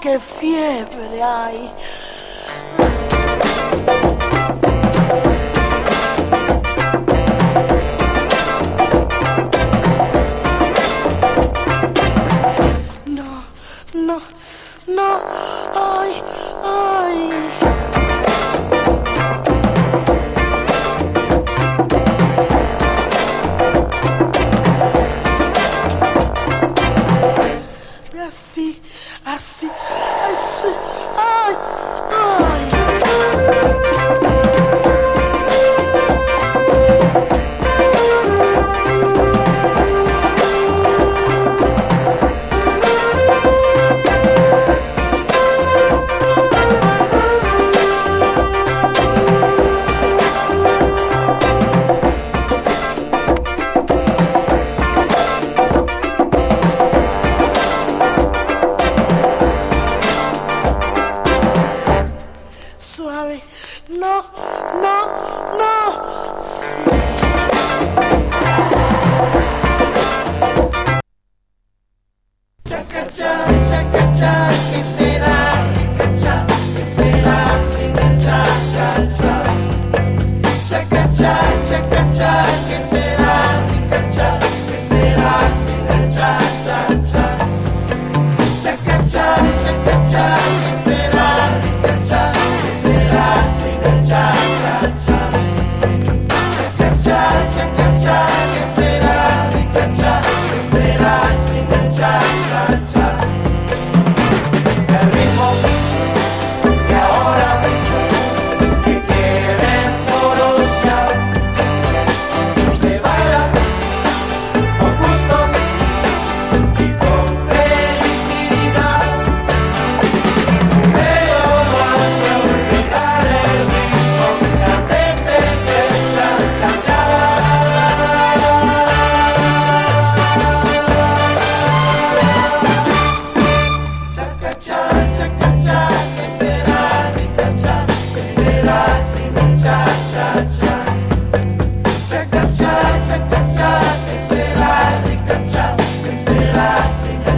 qué fiebre hay. assim, assim, assim. Ai, ai. Cha,